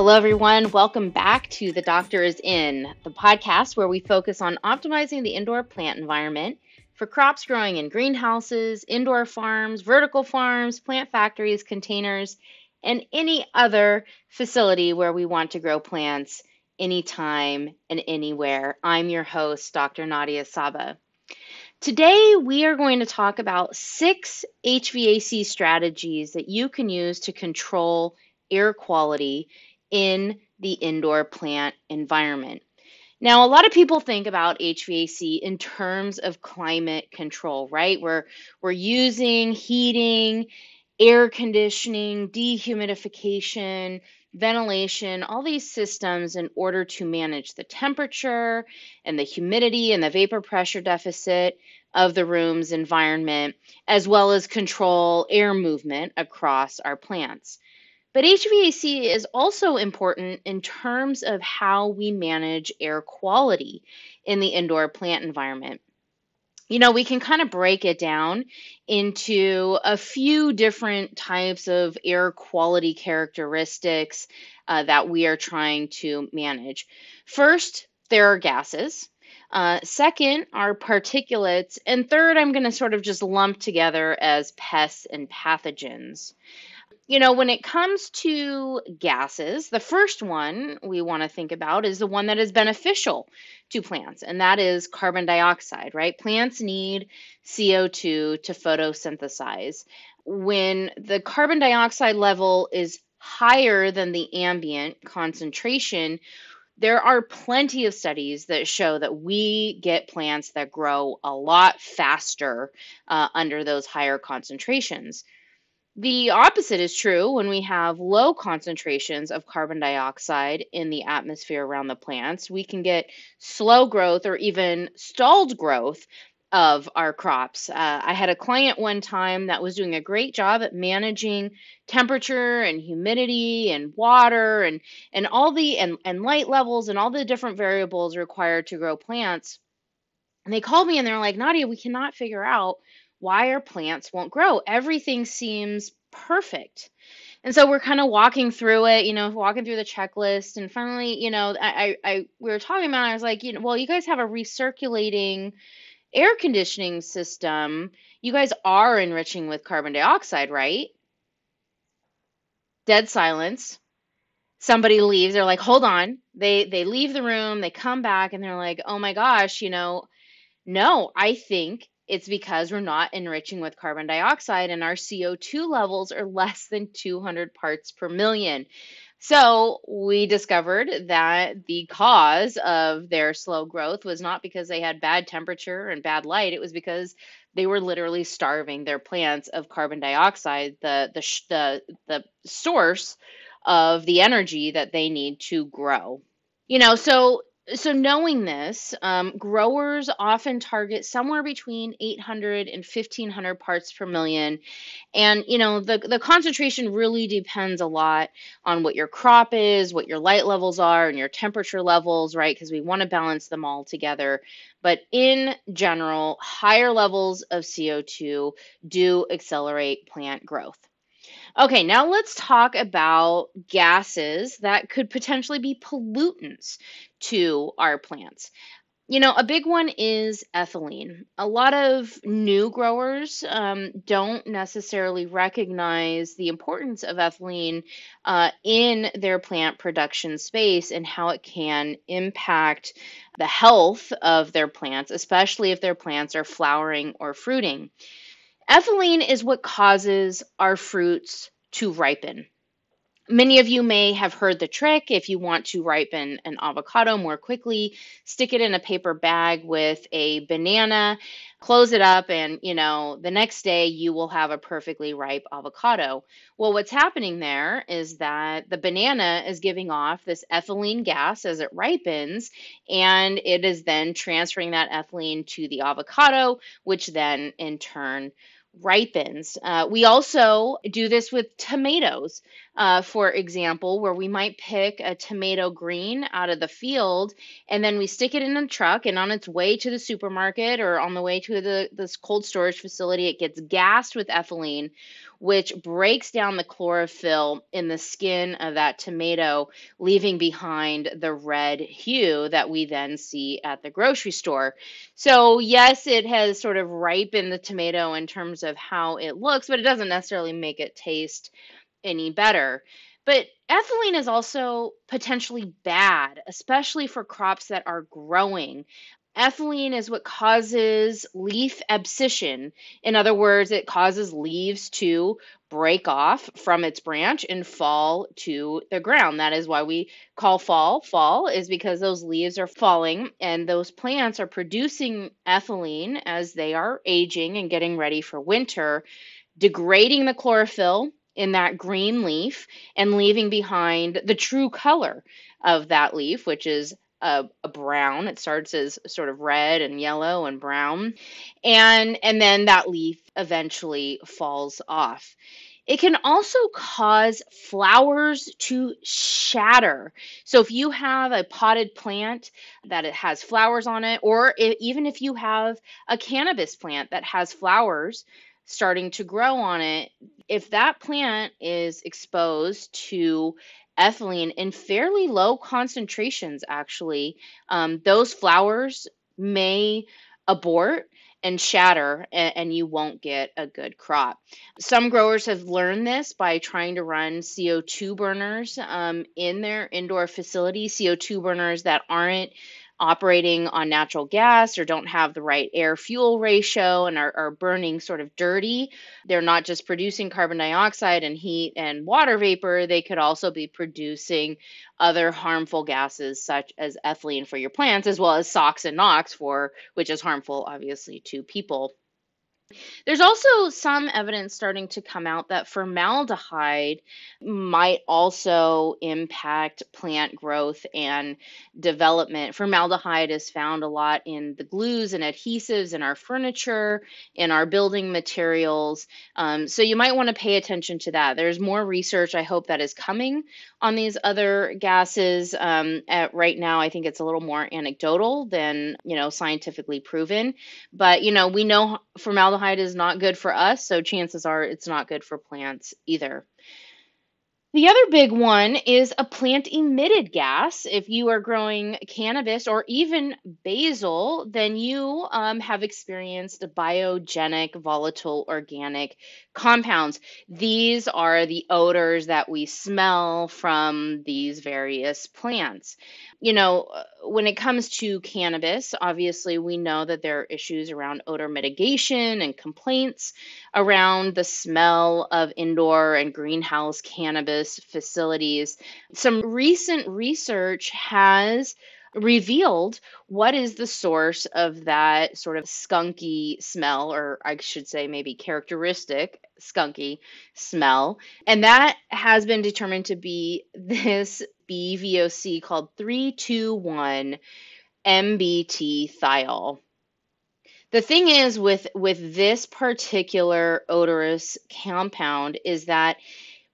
Hello, everyone. Welcome back to The Doctor is In, the podcast where we focus on optimizing the indoor plant environment for crops growing in greenhouses, indoor farms, vertical farms, plant factories, containers, and any other facility where we want to grow plants anytime and anywhere. I'm your host, Dr. Nadia Saba. Today, we are going to talk about six HVAC strategies that you can use to control air quality in the indoor plant environment. Now, a lot of people think about HVAC in terms of climate control, right? We're, we're using heating, air conditioning, dehumidification, ventilation, all these systems in order to manage the temperature and the humidity and the vapor pressure deficit of the room's environment, as well as control air movement across our plants. But HVAC is also important in terms of how we manage air quality in the indoor plant environment. You know, we can kind of break it down into a few different types of air quality characteristics uh, that we are trying to manage. First, there are gases. Uh, second are particulates. And third, I'm going to sort of just lump together as pests and pathogens you know, when it comes to gases, the first one we want to think about is the one that is beneficial to plants, and that is carbon dioxide, right? Plants need CO2 to photosynthesize. When the carbon dioxide level is higher than the ambient concentration, there are plenty of studies that show that we get plants that grow a lot faster uh, under those higher concentrations. The opposite is true when we have low concentrations of carbon dioxide in the atmosphere around the plants. We can get slow growth or even stalled growth of our crops. Uh, I had a client one time that was doing a great job at managing temperature and humidity and water and and all the and, and light levels and all the different variables required to grow plants. And they called me and they're like, Nadia, we cannot figure out why our plants won't grow. Everything seems perfect. And so we're kind of walking through it, you know, walking through the checklist. And finally, you know, I, I, I we were talking about, I was like, you know, well, you guys have a recirculating air conditioning system. You guys are enriching with carbon dioxide, right? Dead silence. Somebody leaves. They're like, hold on. They they leave the room. They come back and they're like, oh my gosh, you know, no, I think it's because we're not enriching with carbon dioxide and our CO2 levels are less than 200 parts per million. So we discovered that the cause of their slow growth was not because they had bad temperature and bad light. It was because they were literally starving their plants of carbon dioxide, the the the the source of the energy that they need to grow. You know, so so knowing this, um, growers often target somewhere between 800 and 1500 parts per million. And, you know, the, the concentration really depends a lot on what your crop is, what your light levels are, and your temperature levels, right? Because we want to balance them all together. But in general, higher levels of CO2 do accelerate plant growth. Okay, now let's talk about gases that could potentially be pollutants to our plants. You know, a big one is ethylene. A lot of new growers um, don't necessarily recognize the importance of ethylene uh, in their plant production space and how it can impact the health of their plants, especially if their plants are flowering or fruiting. Ethylene is what causes our fruits to ripen. Many of you may have heard the trick. If you want to ripen an avocado more quickly, stick it in a paper bag with a banana, close it up, and you know, the next day you will have a perfectly ripe avocado. Well, what's happening there is that the banana is giving off this ethylene gas as it ripens, and it is then transferring that ethylene to the avocado, which then in turn ripens. Uh, we also do this with tomatoes. Uh, for example, where we might pick a tomato green out of the field and then we stick it in a truck and on its way to the supermarket or on the way to the this cold storage facility, it gets gassed with ethylene which breaks down the chlorophyll in the skin of that tomato, leaving behind the red hue that we then see at the grocery store. So, yes, it has sort of ripened the tomato in terms of how it looks, but it doesn't necessarily make it taste any better. But ethylene is also potentially bad, especially for crops that are growing. Ethylene is what causes leaf abscission. In other words, it causes leaves to break off from its branch and fall to the ground. That is why we call fall fall, is because those leaves are falling and those plants are producing ethylene as they are aging and getting ready for winter, degrading the chlorophyll in that green leaf and leaving behind the true color of that leaf, which is a, a, brown. It starts as sort of red and yellow and brown, and and then that leaf eventually falls off. It can also cause flowers to shatter. So if you have a potted plant that it has flowers on it, or even if you have a cannabis plant that has flowers starting to grow on it, if that plant is exposed to ethylene in fairly low concentrations, actually, um, those flowers may abort and shatter and, and, you won't get a good crop. Some growers have learned this by trying to run CO2 burners um, in their indoor facility, CO2 burners that aren't operating on natural gas or don't have the right air fuel ratio and are, are burning sort of dirty. They're not just producing carbon dioxide and heat and water vapor, they could also be producing other harmful gases such as ethylene for your plants, as well as SOx and NOx for which is harmful obviously to people. There's also some evidence starting to come out that formaldehyde might also impact plant growth and development. Formaldehyde is found a lot in the glues and adhesives in our furniture, in our building materials. Um, so you might want to pay attention to that. There's more research, I hope, that is coming on these other gases. Um, at right now, I think it's a little more anecdotal than you know scientifically proven. But you know, we know formaldehyde is not good for us, so chances are it's not good for plants either. The other big one is a plant emitted gas. If you are growing cannabis or even basil, then you um, have experienced biogenic volatile organic compounds. These are the odors that we smell from these various plants you know, when it comes to cannabis, obviously we know that there are issues around odor mitigation and complaints around the smell of indoor and greenhouse cannabis facilities. Some recent research has revealed what is the source of that sort of skunky smell, or I should say, maybe characteristic skunky smell. And that has been determined to be this BVOC called 321 MBT thiol. The thing is with with this particular odorous compound is that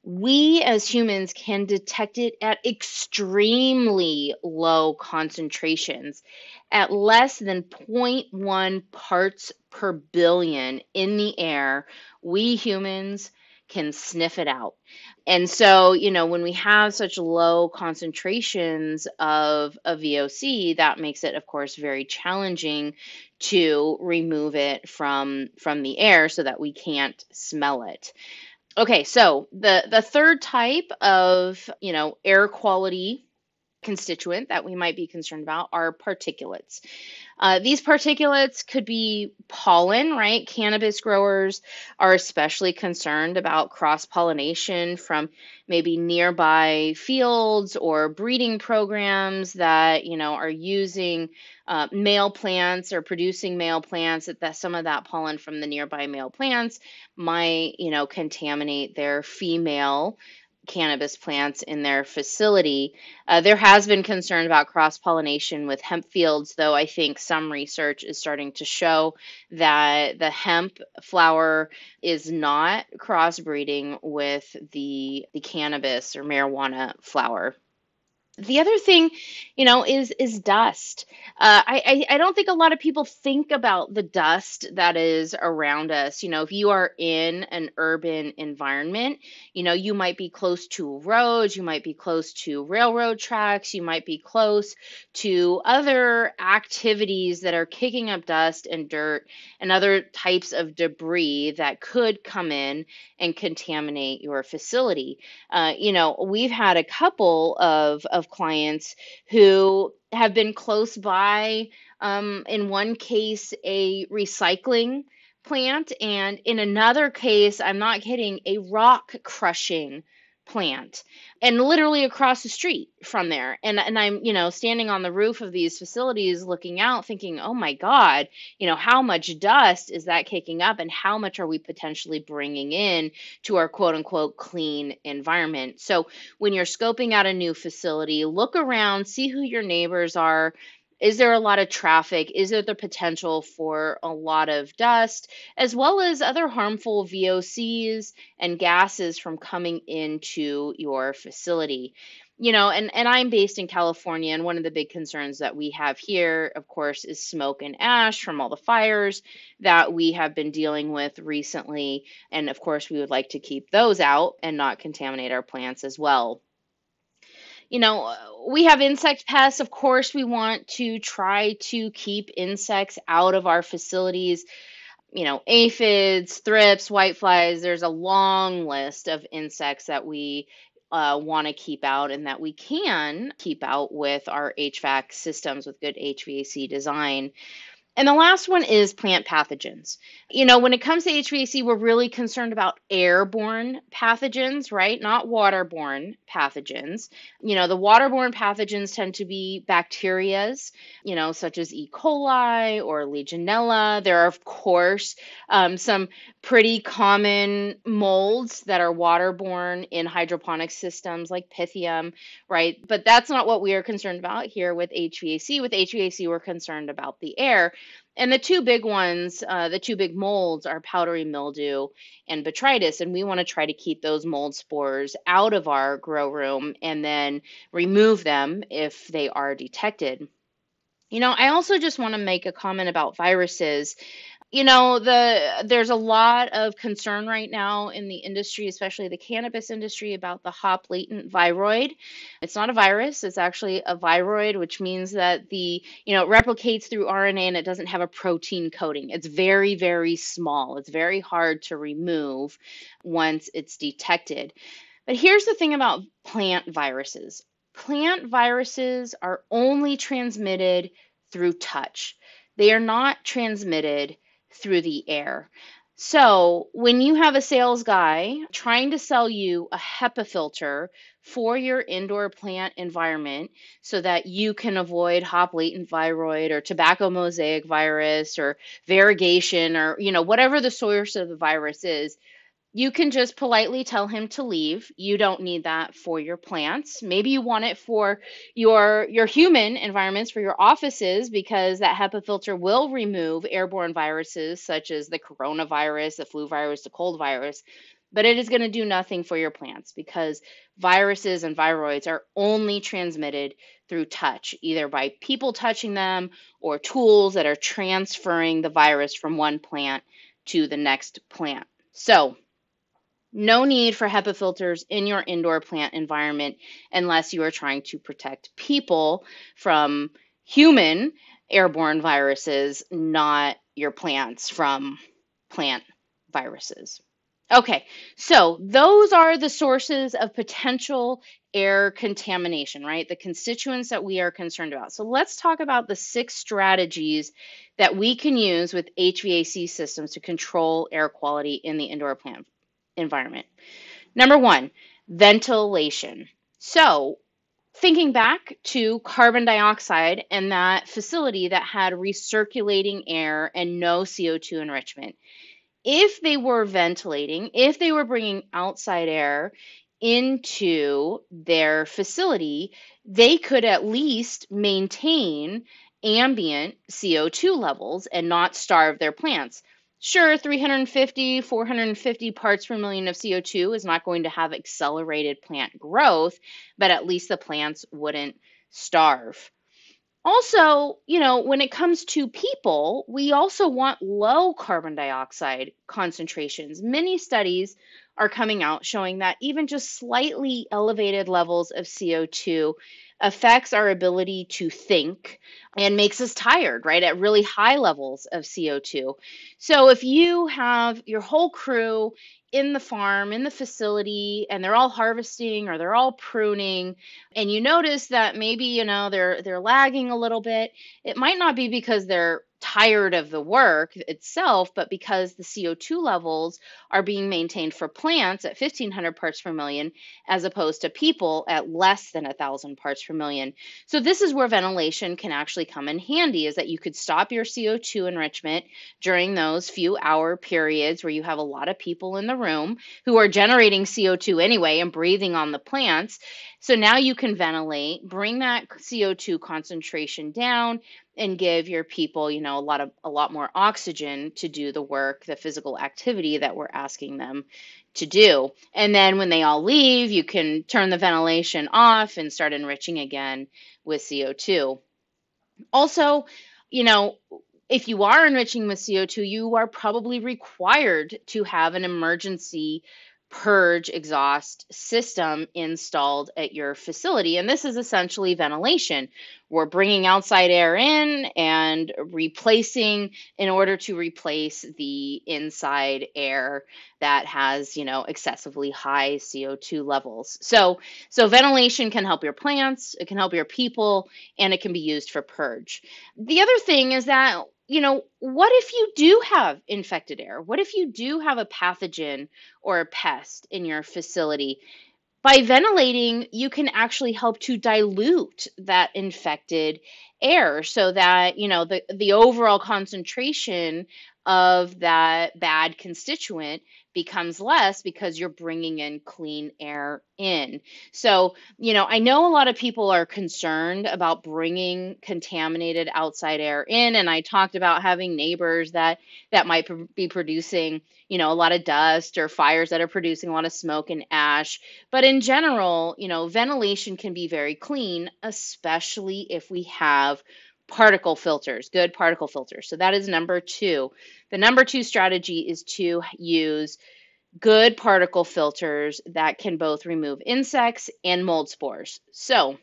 we as humans can detect it at extremely low concentrations at less than 0.1 parts per billion in the air we humans can sniff it out. And so you know when we have such low concentrations of a voc that makes it of course very challenging to remove it from from the air so that we can't smell it okay so the the third type of you know air quality constituent that we might be concerned about are particulates. Uh, these particulates could be pollen, right? Cannabis growers are especially concerned about cross pollination from maybe nearby fields or breeding programs that you know are using uh, male plants or producing male plants. That, that some of that pollen from the nearby male plants might you know contaminate their female cannabis plants in their facility. Uh, there has been concern about cross pollination with hemp fields, though I think some research is starting to show that the hemp flower is not crossbreeding with the, the cannabis or marijuana flower. The other thing, you know, is is dust. Uh, I, I I don't think a lot of people think about the dust that is around us. You know, if you are in an urban environment, you know, you might be close to roads, you might be close to railroad tracks, you might be close to other activities that are kicking up dust and dirt and other types of debris that could come in and contaminate your facility. Uh, you know, we've had a couple of of clients who have been close by, um, in one case, a recycling plant, and in another case, I'm not kidding, a rock crushing plant and literally across the street from there. And and I'm you know standing on the roof of these facilities looking out thinking oh my god you know how much dust is that kicking up and how much are we potentially bringing in to our quote unquote clean environment? So when you're scoping out a new facility look around see who your neighbors are is there a lot of traffic? Is there the potential for a lot of dust, as well as other harmful VOCs and gases from coming into your facility? You know, and, and I'm based in California, and one of the big concerns that we have here, of course, is smoke and ash from all the fires that we have been dealing with recently. And of course, we would like to keep those out and not contaminate our plants as well you know, we have insect pests. Of course, we want to try to keep insects out of our facilities. You know, aphids, thrips, whiteflies, there's a long list of insects that we uh, want to keep out and that we can keep out with our HVAC systems with good HVAC design. And the last one is plant pathogens. You know, when it comes to HVAC, we're really concerned about airborne pathogens, right? Not waterborne pathogens. You know, the waterborne pathogens tend to be bacterias, you know, such as E. coli or Legionella. There are, of course, um, some pretty common molds that are waterborne in hydroponic systems like Pythium, right? But that's not what we are concerned about here with HVAC. With HVAC, we're concerned about the air. And the two big ones, uh, the two big molds are powdery mildew and botrytis. And we want to try to keep those mold spores out of our grow room and then remove them if they are detected. You know, I also just want to make a comment about viruses you know the there's a lot of concern right now in the industry especially the cannabis industry about the hop latent viroid. It's not a virus it's actually a viroid which means that the you know it replicates through rna and it doesn't have a protein coating. It's very very small. It's very hard to remove once it's detected. But here's the thing about plant viruses. Plant viruses are only transmitted through touch. They are not transmitted through the air. So, when you have a sales guy trying to sell you a HEPA filter for your indoor plant environment so that you can avoid hop latent viroid or tobacco mosaic virus or variegation or you know whatever the source of the virus is, you can just politely tell him to leave. You don't need that for your plants. Maybe you want it for your your human environments for your offices because that HEPA filter will remove airborne viruses such as the coronavirus, the flu virus, the cold virus, but it is going to do nothing for your plants because viruses and viroids are only transmitted through touch, either by people touching them or tools that are transferring the virus from one plant to the next plant. So, no need for HEPA filters in your indoor plant environment unless you are trying to protect people from human airborne viruses, not your plants from plant viruses. Okay, so those are the sources of potential air contamination, right? The constituents that we are concerned about. So let's talk about the six strategies that we can use with HVAC systems to control air quality in the indoor plant environment. Number one, ventilation. So, thinking back to carbon dioxide and that facility that had recirculating air and no CO2 enrichment. If they were ventilating, if they were bringing outside air into their facility, they could at least maintain ambient CO2 levels and not starve their plants. Sure, 350, 450 parts per million of CO2 is not going to have accelerated plant growth, but at least the plants wouldn't starve. Also, you know, when it comes to people, we also want low carbon dioxide concentrations. Many studies are coming out showing that even just slightly elevated levels of CO2 affects our ability to think and makes us tired, right? At really high levels of CO2. So if you have your whole crew in the farm, in the facility, and they're all harvesting or they're all pruning, and you notice that maybe, you know, they're they're lagging a little bit, it might not be because they're tired of the work itself, but because the CO2 levels are being maintained for plants at 1500 parts per million as opposed to people at less than 1000 parts per million. So this is where ventilation can actually come in handy is that you could stop your CO2 enrichment during those few hour periods where you have a lot of people in the room who are generating CO2 anyway and breathing on the plants. So now you can ventilate, bring that CO2 concentration down and give your people, you know, a lot of a lot more oxygen to do the work, the physical activity that we're asking them to do. And then when they all leave, you can turn the ventilation off and start enriching again with CO2. Also, you know, if you are enriching with CO2, you are probably required to have an emergency purge exhaust system installed at your facility. And this is essentially ventilation. We're bringing outside air in and replacing in order to replace the inside air that has, you know, excessively high CO2 levels. So, so ventilation can help your plants, it can help your people, and it can be used for purge. The other thing is that you know, what if you do have infected air? What if you do have a pathogen or a pest in your facility? By ventilating, you can actually help to dilute that infected air so that, you know, the, the overall concentration of that bad constituent becomes less because you're bringing in clean air in. So, you know, I know a lot of people are concerned about bringing contaminated outside air in and I talked about having neighbors that that might be producing, you know, a lot of dust or fires that are producing a lot of smoke and ash. But in general, you know, ventilation can be very clean, especially if we have particle filters, good particle filters. So that is number 2. The number 2 strategy is to use good particle filters that can both remove insects and mold spores. So,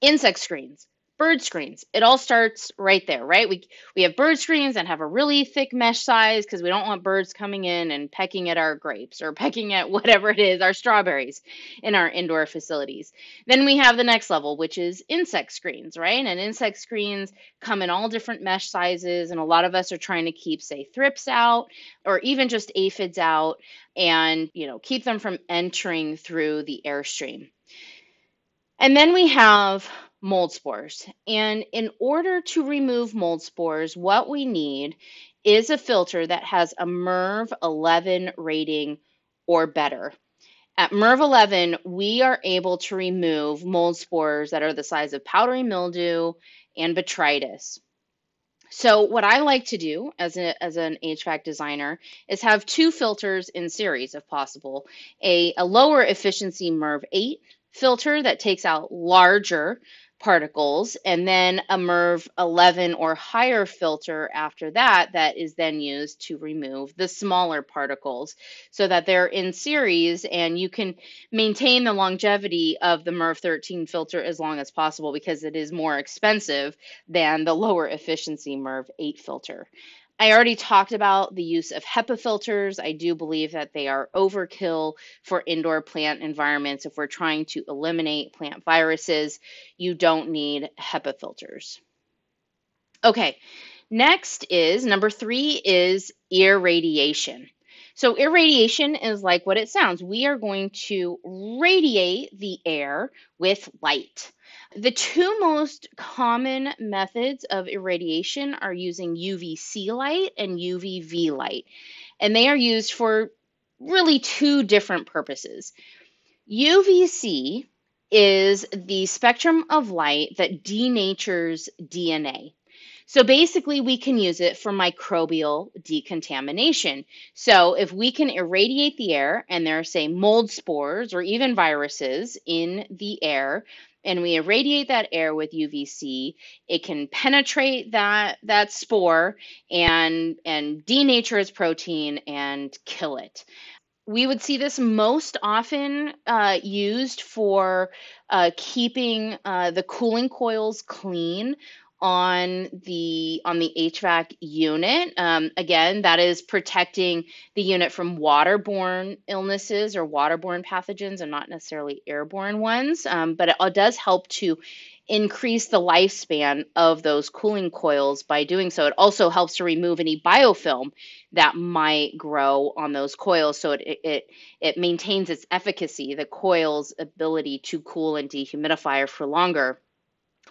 insect screens bird screens. It all starts right there, right? We we have bird screens and have a really thick mesh size because we don't want birds coming in and pecking at our grapes or pecking at whatever it is, our strawberries in our indoor facilities. Then we have the next level, which is insect screens, right? And insect screens come in all different mesh sizes, and a lot of us are trying to keep, say, thrips out or even just aphids out and you know keep them from entering through the airstream. And then we have mold spores. And in order to remove mold spores, what we need is a filter that has a MERV 11 rating or better. At MERV 11, we are able to remove mold spores that are the size of powdery mildew and botrytis. So what I like to do as, a, as an HVAC designer is have two filters in series if possible. A, a lower efficiency MERV 8 filter that takes out larger particles and then a MERV 11 or higher filter after that that is then used to remove the smaller particles so that they're in series and you can maintain the longevity of the MERV 13 filter as long as possible because it is more expensive than the lower efficiency MERV 8 filter. I already talked about the use of HEPA filters. I do believe that they are overkill for indoor plant environments. If we're trying to eliminate plant viruses, you don't need HEPA filters. Okay, next is number three is irradiation. So irradiation is like what it sounds. We are going to radiate the air with light. The two most common methods of irradiation are using UVC light and UVV light, and they are used for really two different purposes. UVC is the spectrum of light that denatures DNA. So basically, we can use it for microbial decontamination. So if we can irradiate the air and there are, say, mold spores or even viruses in the air, and we irradiate that air with UVC, it can penetrate that that spore and and denature its protein and kill it we would see this most often uh, used for uh, keeping uh, the cooling coils clean on the on the HVAC unit. Um, again, that is protecting the unit from waterborne illnesses or waterborne pathogens, and not necessarily airborne ones. Um, but it does help to increase the lifespan of those cooling coils by doing so. It also helps to remove any biofilm that might grow on those coils, so it it it maintains its efficacy, the coil's ability to cool and dehumidify for longer.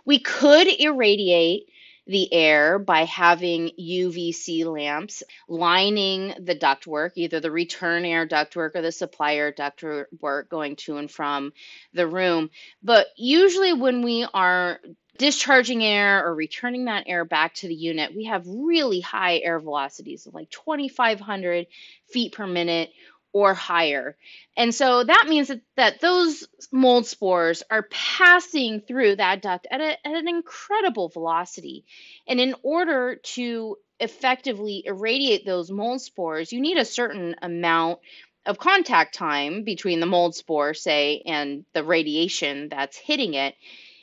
We could irradiate the air by having UVC lamps lining the ductwork, either the return air ductwork or the supply air ductwork going to and from the room. But usually, when we are discharging air or returning that air back to the unit, we have really high air velocities of like 2,500 feet per minute or higher. And so that means that, that those mold spores are passing through that duct at, a, at an incredible velocity. And in order to effectively irradiate those mold spores, you need a certain amount of contact time between the mold spore, say, and the radiation that's hitting it.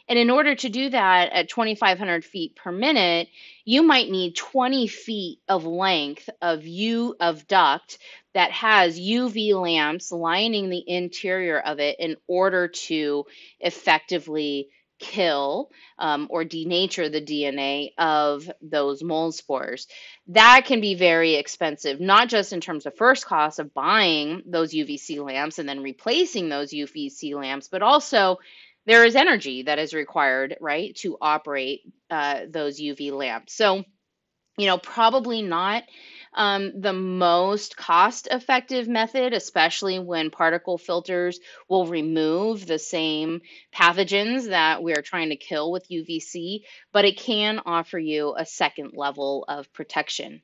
And in order to do that at 2,500 feet per minute, you might need 20 feet of length of U of duct that has UV lamps lining the interior of it in order to effectively kill um, or denature the DNA of those mold spores. That can be very expensive, not just in terms of first cost of buying those UVC lamps and then replacing those UVC lamps, but also there is energy that is required, right, to operate uh, those UV lamps. So, you know, probably not um, the most cost effective method, especially when particle filters will remove the same pathogens that we are trying to kill with UVC, but it can offer you a second level of protection.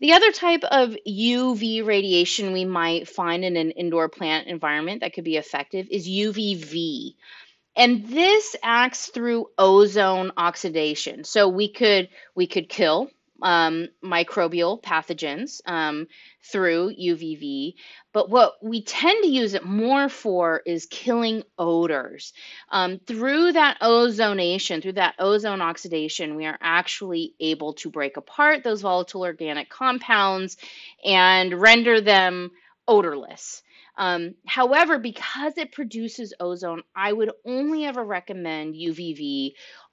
The other type of UV radiation we might find in an indoor plant environment that could be effective is UVV. And this acts through ozone oxidation. So we could we could kill um, microbial pathogens um, through UVV. But what we tend to use it more for is killing odors. Um, through that ozonation, through that ozone oxidation, we are actually able to break apart those volatile organic compounds and render them odorless. Um, however, because it produces ozone, I would only ever recommend UVV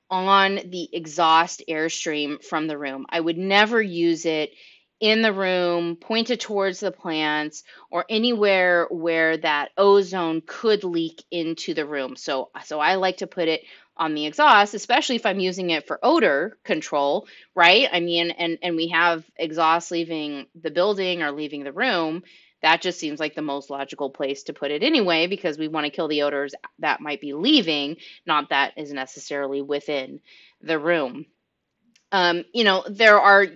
on the exhaust airstream from the room. I would never use it in the room, pointed towards the plants, or anywhere where that ozone could leak into the room. So, so I like to put it on the exhaust, especially if I'm using it for odor control, right? I mean, and and we have exhaust leaving the building or leaving the room that just seems like the most logical place to put it anyway, because we want to kill the odors that might be leaving, not that is necessarily within the room. Um, you know, there are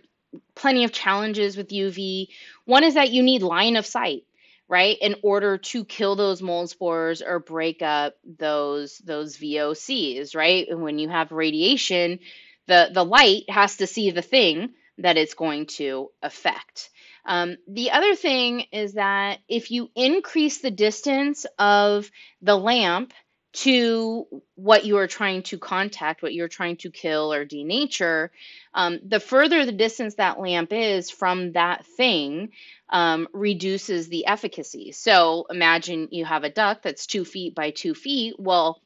plenty of challenges with UV. One is that you need line of sight, right, in order to kill those mold spores or break up those those VOCs, right? And when you have radiation, the the light has to see the thing that it's going to affect. Um, the other thing is that if you increase the distance of the lamp to what you are trying to contact, what you're trying to kill or denature, um, the further the distance that lamp is from that thing, um, reduces the efficacy. So imagine you have a duct that's two feet by two feet. Well,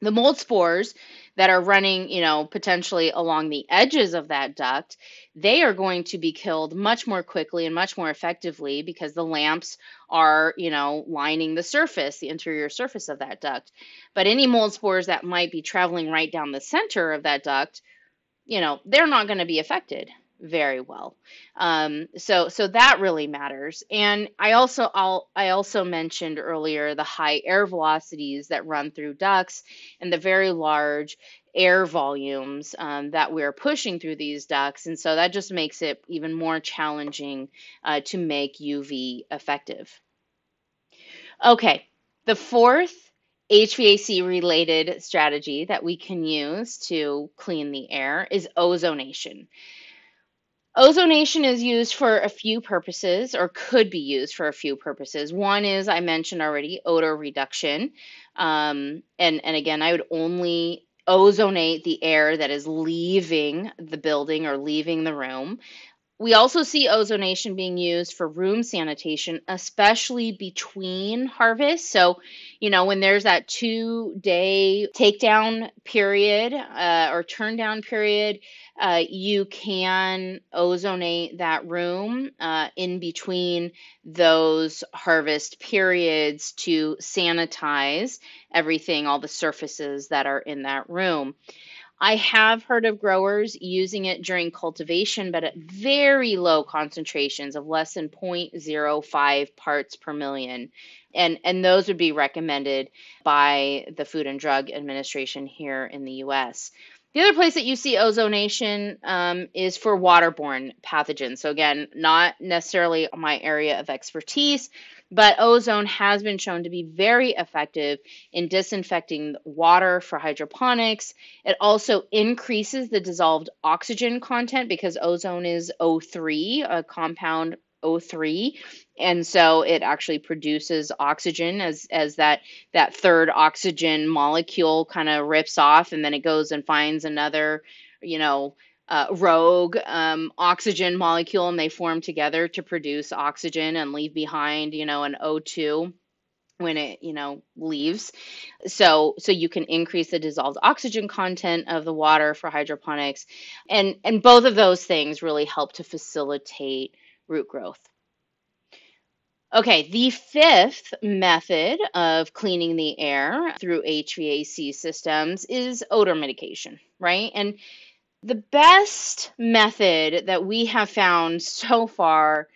the mold spores that are running, you know, potentially along the edges of that duct, they are going to be killed much more quickly and much more effectively because the lamps are, you know, lining the surface, the interior surface of that duct. But any mold spores that might be traveling right down the center of that duct, you know, they're not going to be affected very well. Um, so so that really matters. And I also I'll, I also mentioned earlier the high air velocities that run through ducts and the very large air volumes um, that we're pushing through these ducts. And so that just makes it even more challenging uh, to make UV effective. Okay, the fourth HVAC related strategy that we can use to clean the air is ozonation. Ozonation is used for a few purposes or could be used for a few purposes. One is I mentioned already odor reduction. Um, and, and again, I would only ozonate the air that is leaving the building or leaving the room. We also see ozonation being used for room sanitation, especially between harvests. So, you know, when there's that two day takedown period uh, or turn down period, uh, you can ozonate that room uh, in between those harvest periods to sanitize everything, all the surfaces that are in that room. I have heard of growers using it during cultivation, but at very low concentrations of less than 0.05 parts per million. And, and those would be recommended by the Food and Drug Administration here in the US. The other place that you see ozonation um, is for waterborne pathogens. So, again, not necessarily my area of expertise, but ozone has been shown to be very effective in disinfecting water for hydroponics. It also increases the dissolved oxygen content because ozone is O3, a compound O3 and so it actually produces oxygen as as that that third oxygen molecule kind of rips off and then it goes and finds another you know uh, rogue um, oxygen molecule and they form together to produce oxygen and leave behind you know an O2 when it you know leaves. So so you can increase the dissolved oxygen content of the water for hydroponics. And and both of those things really help to facilitate root growth Okay, the fifth method of cleaning the air through HVAC systems is odor mitigation, right? And the best method that we have found so far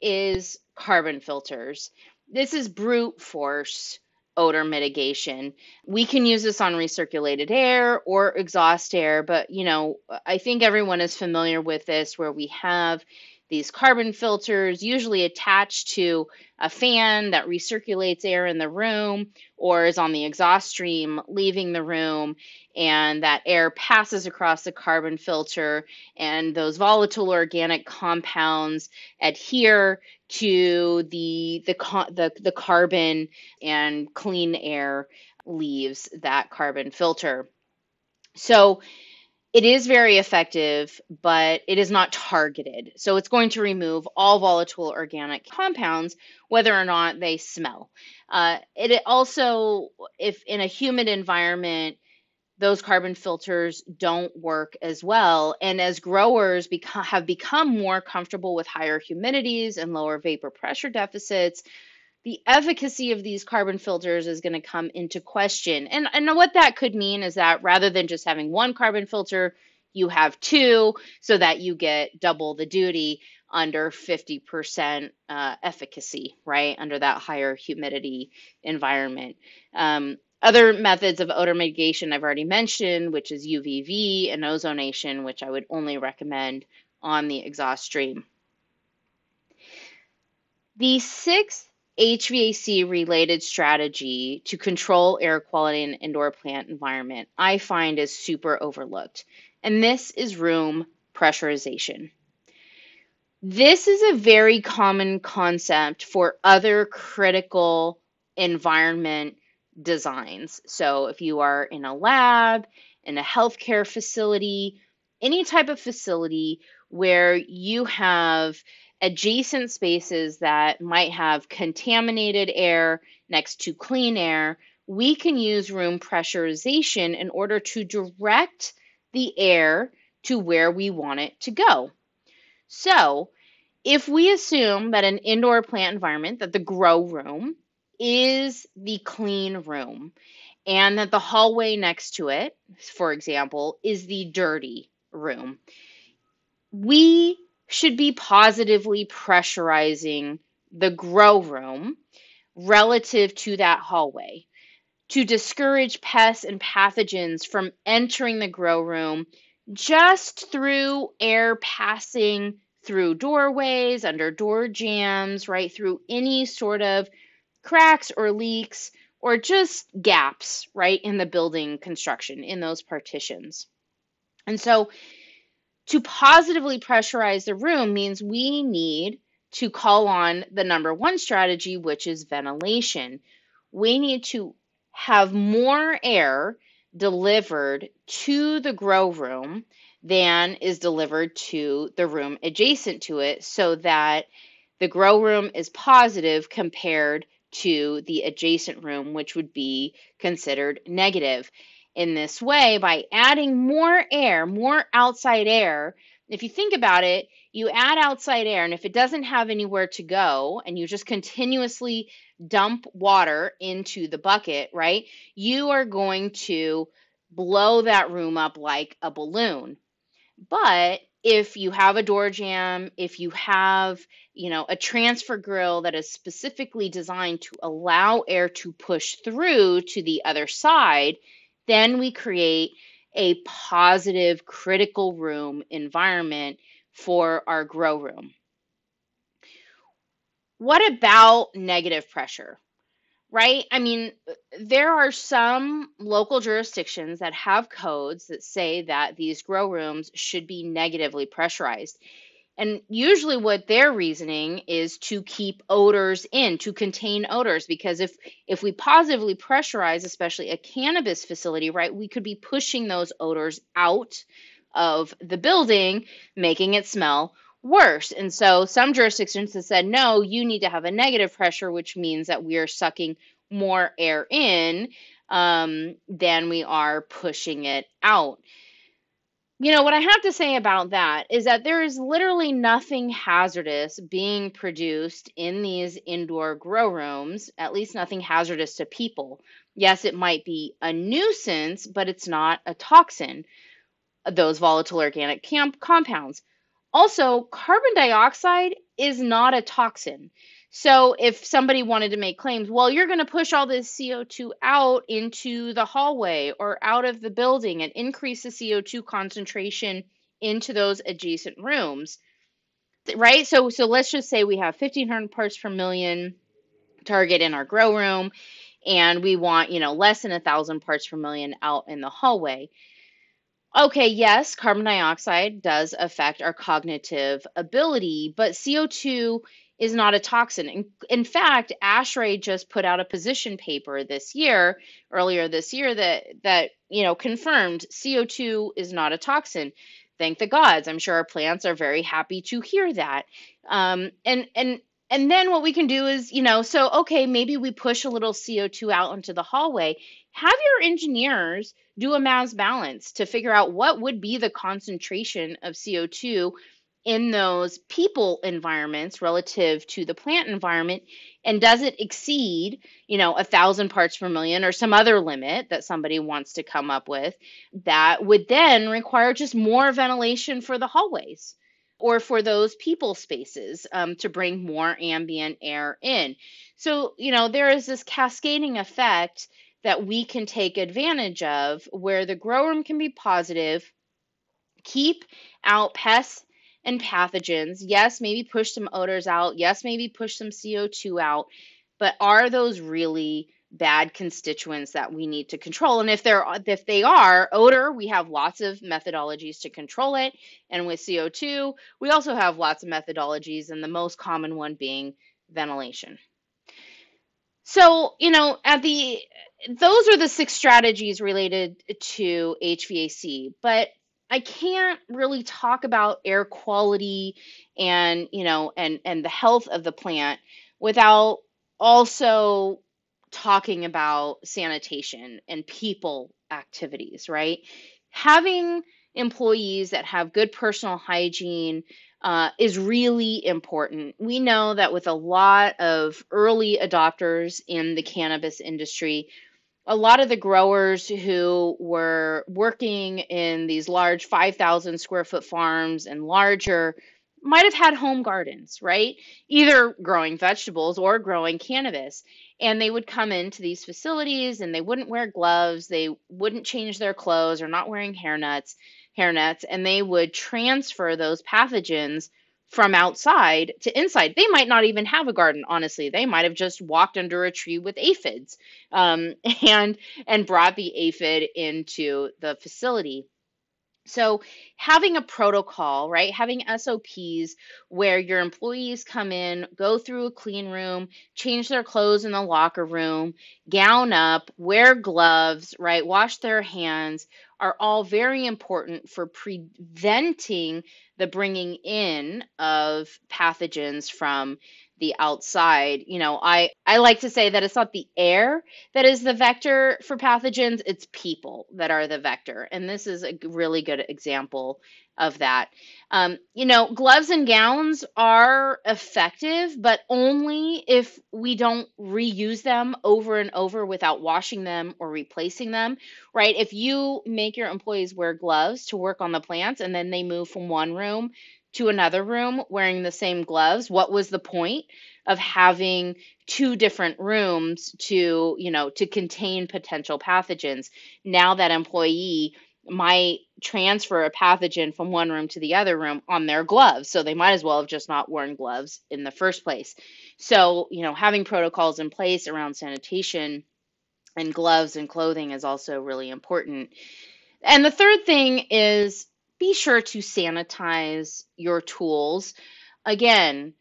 is carbon filters. This is brute force odor mitigation. We can use this on recirculated air or exhaust air, but you know, I think everyone is familiar with this where we have these carbon filters, usually attached to a fan that recirculates air in the room or is on the exhaust stream leaving the room. And that air passes across the carbon filter, and those volatile organic compounds adhere to the, the, the, the carbon, and clean air leaves that carbon filter. So, it is very effective, but it is not targeted. So it's going to remove all volatile organic compounds, whether or not they smell. Uh, it also, if in a humid environment, those carbon filters don't work as well. And as growers beca- have become more comfortable with higher humidities and lower vapor pressure deficits, the efficacy of these carbon filters is going to come into question. And, and what that could mean is that rather than just having one carbon filter, you have two so that you get double the duty under 50% uh, efficacy, right? Under that higher humidity environment. Um, other methods of odor mitigation I've already mentioned, which is UVV and ozonation, which I would only recommend on the exhaust stream. The sixth HVAC related strategy to control air quality in indoor plant environment I find is super overlooked. And this is room pressurization. This is a very common concept for other critical environment designs. So if you are in a lab, in a healthcare facility, any type of facility where you have adjacent spaces that might have contaminated air next to clean air, we can use room pressurization in order to direct the air to where we want it to go. So, if we assume that an indoor plant environment, that the grow room is the clean room, and that the hallway next to it, for example, is the dirty room, we should be positively pressurizing the grow room relative to that hallway to discourage pests and pathogens from entering the grow room just through air passing through doorways, under door jambs, right through any sort of cracks or leaks or just gaps, right, in the building construction in those partitions. And so to positively pressurize the room means we need to call on the number one strategy, which is ventilation. We need to have more air delivered to the grow room than is delivered to the room adjacent to it so that the grow room is positive compared to the adjacent room, which would be considered negative. In this way, by adding more air, more outside air, if you think about it, you add outside air, and if it doesn't have anywhere to go, and you just continuously dump water into the bucket, right? You are going to blow that room up like a balloon. But if you have a door jamb, if you have, you know, a transfer grill that is specifically designed to allow air to push through to the other side, then we create a positive critical room environment for our grow room. What about negative pressure? Right? I mean, there are some local jurisdictions that have codes that say that these grow rooms should be negatively pressurized. And usually what their reasoning is to keep odors in, to contain odors because if if we positively pressurize especially a cannabis facility, right, we could be pushing those odors out of the building, making it smell worse. And so some jurisdictions have said, no, you need to have a negative pressure, which means that we are sucking more air in um, than we are pushing it out. You know, what I have to say about that is that there is literally nothing hazardous being produced in these indoor grow rooms, at least nothing hazardous to people. Yes, it might be a nuisance, but it's not a toxin, those volatile organic camp compounds. Also, carbon dioxide is not a toxin. So if somebody wanted to make claims, well, you're going to push all this CO2 out into the hallway or out of the building and increase the CO2 concentration into those adjacent rooms. Right? So so let's just say we have 1500 parts per million target in our grow room and we want, you know, less than a 1000 parts per million out in the hallway. Okay, yes, carbon dioxide does affect our cognitive ability, but CO2 is not a toxin. In, in fact, ASHRAE just put out a position paper this year, earlier this year, that that you know confirmed CO2 is not a toxin. Thank the gods. I'm sure our plants are very happy to hear that. Um, and and and then what we can do is, you know, so okay, maybe we push a little CO2 out into the hallway. Have your engineers do a mass balance to figure out what would be the concentration of CO2 in those people environments relative to the plant environment? And does it exceed you know a thousand parts per million or some other limit that somebody wants to come up with that would then require just more ventilation for the hallways or for those people spaces um, to bring more ambient air in? So you know there is this cascading effect that we can take advantage of where the grow room can be positive keep out pests and pathogens. Yes, maybe push some odors out. Yes, maybe push some CO2 out. But are those really bad constituents that we need to control? And if they're if they are odor, we have lots of methodologies to control it. And with CO2, we also have lots of methodologies, and the most common one being ventilation. So, you know, at the those are the six strategies related to HVAC. But I can't really talk about air quality and, you know, and and the health of the plant without also talking about sanitation and people activities, right? Having employees that have good personal hygiene uh, is really important. We know that with a lot of early adopters in the cannabis industry, a lot of the growers who were working in these large 5,000 square foot farms and larger might have had home gardens, right? Either growing vegetables or growing cannabis. And they would come into these facilities and they wouldn't wear gloves, they wouldn't change their clothes or not wearing hair nets, hair nets, and they would transfer those pathogens from outside to inside. They might not even have a garden, honestly. They might have just walked under a tree with aphids um, and and brought the aphid into the facility. So, having a protocol, right? Having SOPs where your employees come in, go through a clean room, change their clothes in the locker room, gown up, wear gloves, right? Wash their hands are all very important for preventing the bringing in of pathogens from the outside you know i i like to say that it's not the air that is the vector for pathogens it's people that are the vector and this is a really good example of that. Um, you know gloves and gowns are effective but only if we don't reuse them over and over without washing them or replacing them right? If you make your employees wear gloves to work on the plants and then they move from one room to another room wearing the same gloves what was the point of having two different rooms to you know to contain potential pathogens? Now that employee might transfer a pathogen from one room to the other room on their gloves so they might as well have just not worn gloves in the first place. So you know having protocols in place around sanitation and gloves and clothing is also really important. And the third thing is be sure to sanitize your tools. Again,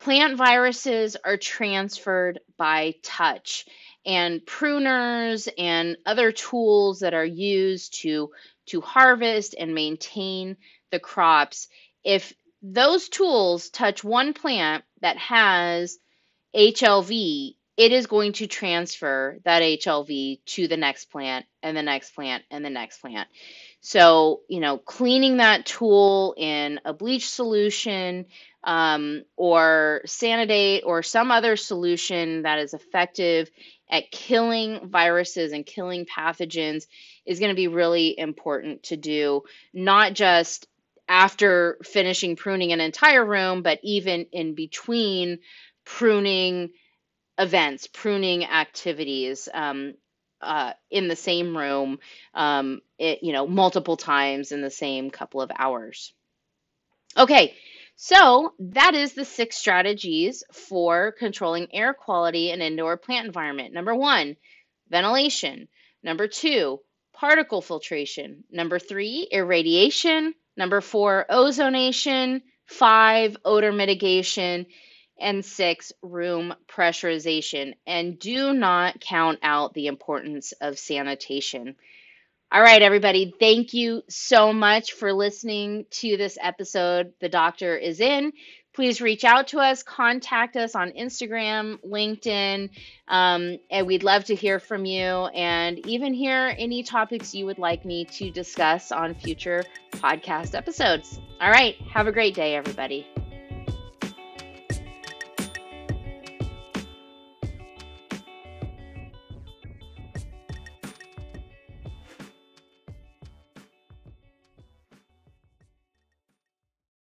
plant viruses are transferred by touch, and pruners and other tools that are used to, to harvest and maintain the crops, if those tools touch one plant that has HLV, it is going to transfer that HLV to the next plant and the next plant and the next plant. So, you know, cleaning that tool in a bleach solution um, or Sanidate or some other solution that is effective at killing viruses and killing pathogens is going to be really important to do, not just after finishing pruning an entire room, but even in between pruning events, pruning activities. Um, uh, in the same room, um, it, you know, multiple times in the same couple of hours. Okay, so that is the six strategies for controlling air quality in indoor plant environment. Number one, ventilation. Number two, particle filtration. Number three, irradiation. Number four, ozonation. Five, odor mitigation and six, room pressurization. And do not count out the importance of sanitation. All right, everybody, thank you so much for listening to this episode. The doctor is in. Please reach out to us, contact us on Instagram, LinkedIn, um, and we'd love to hear from you and even hear any topics you would like me to discuss on future podcast episodes. All right, have a great day, everybody.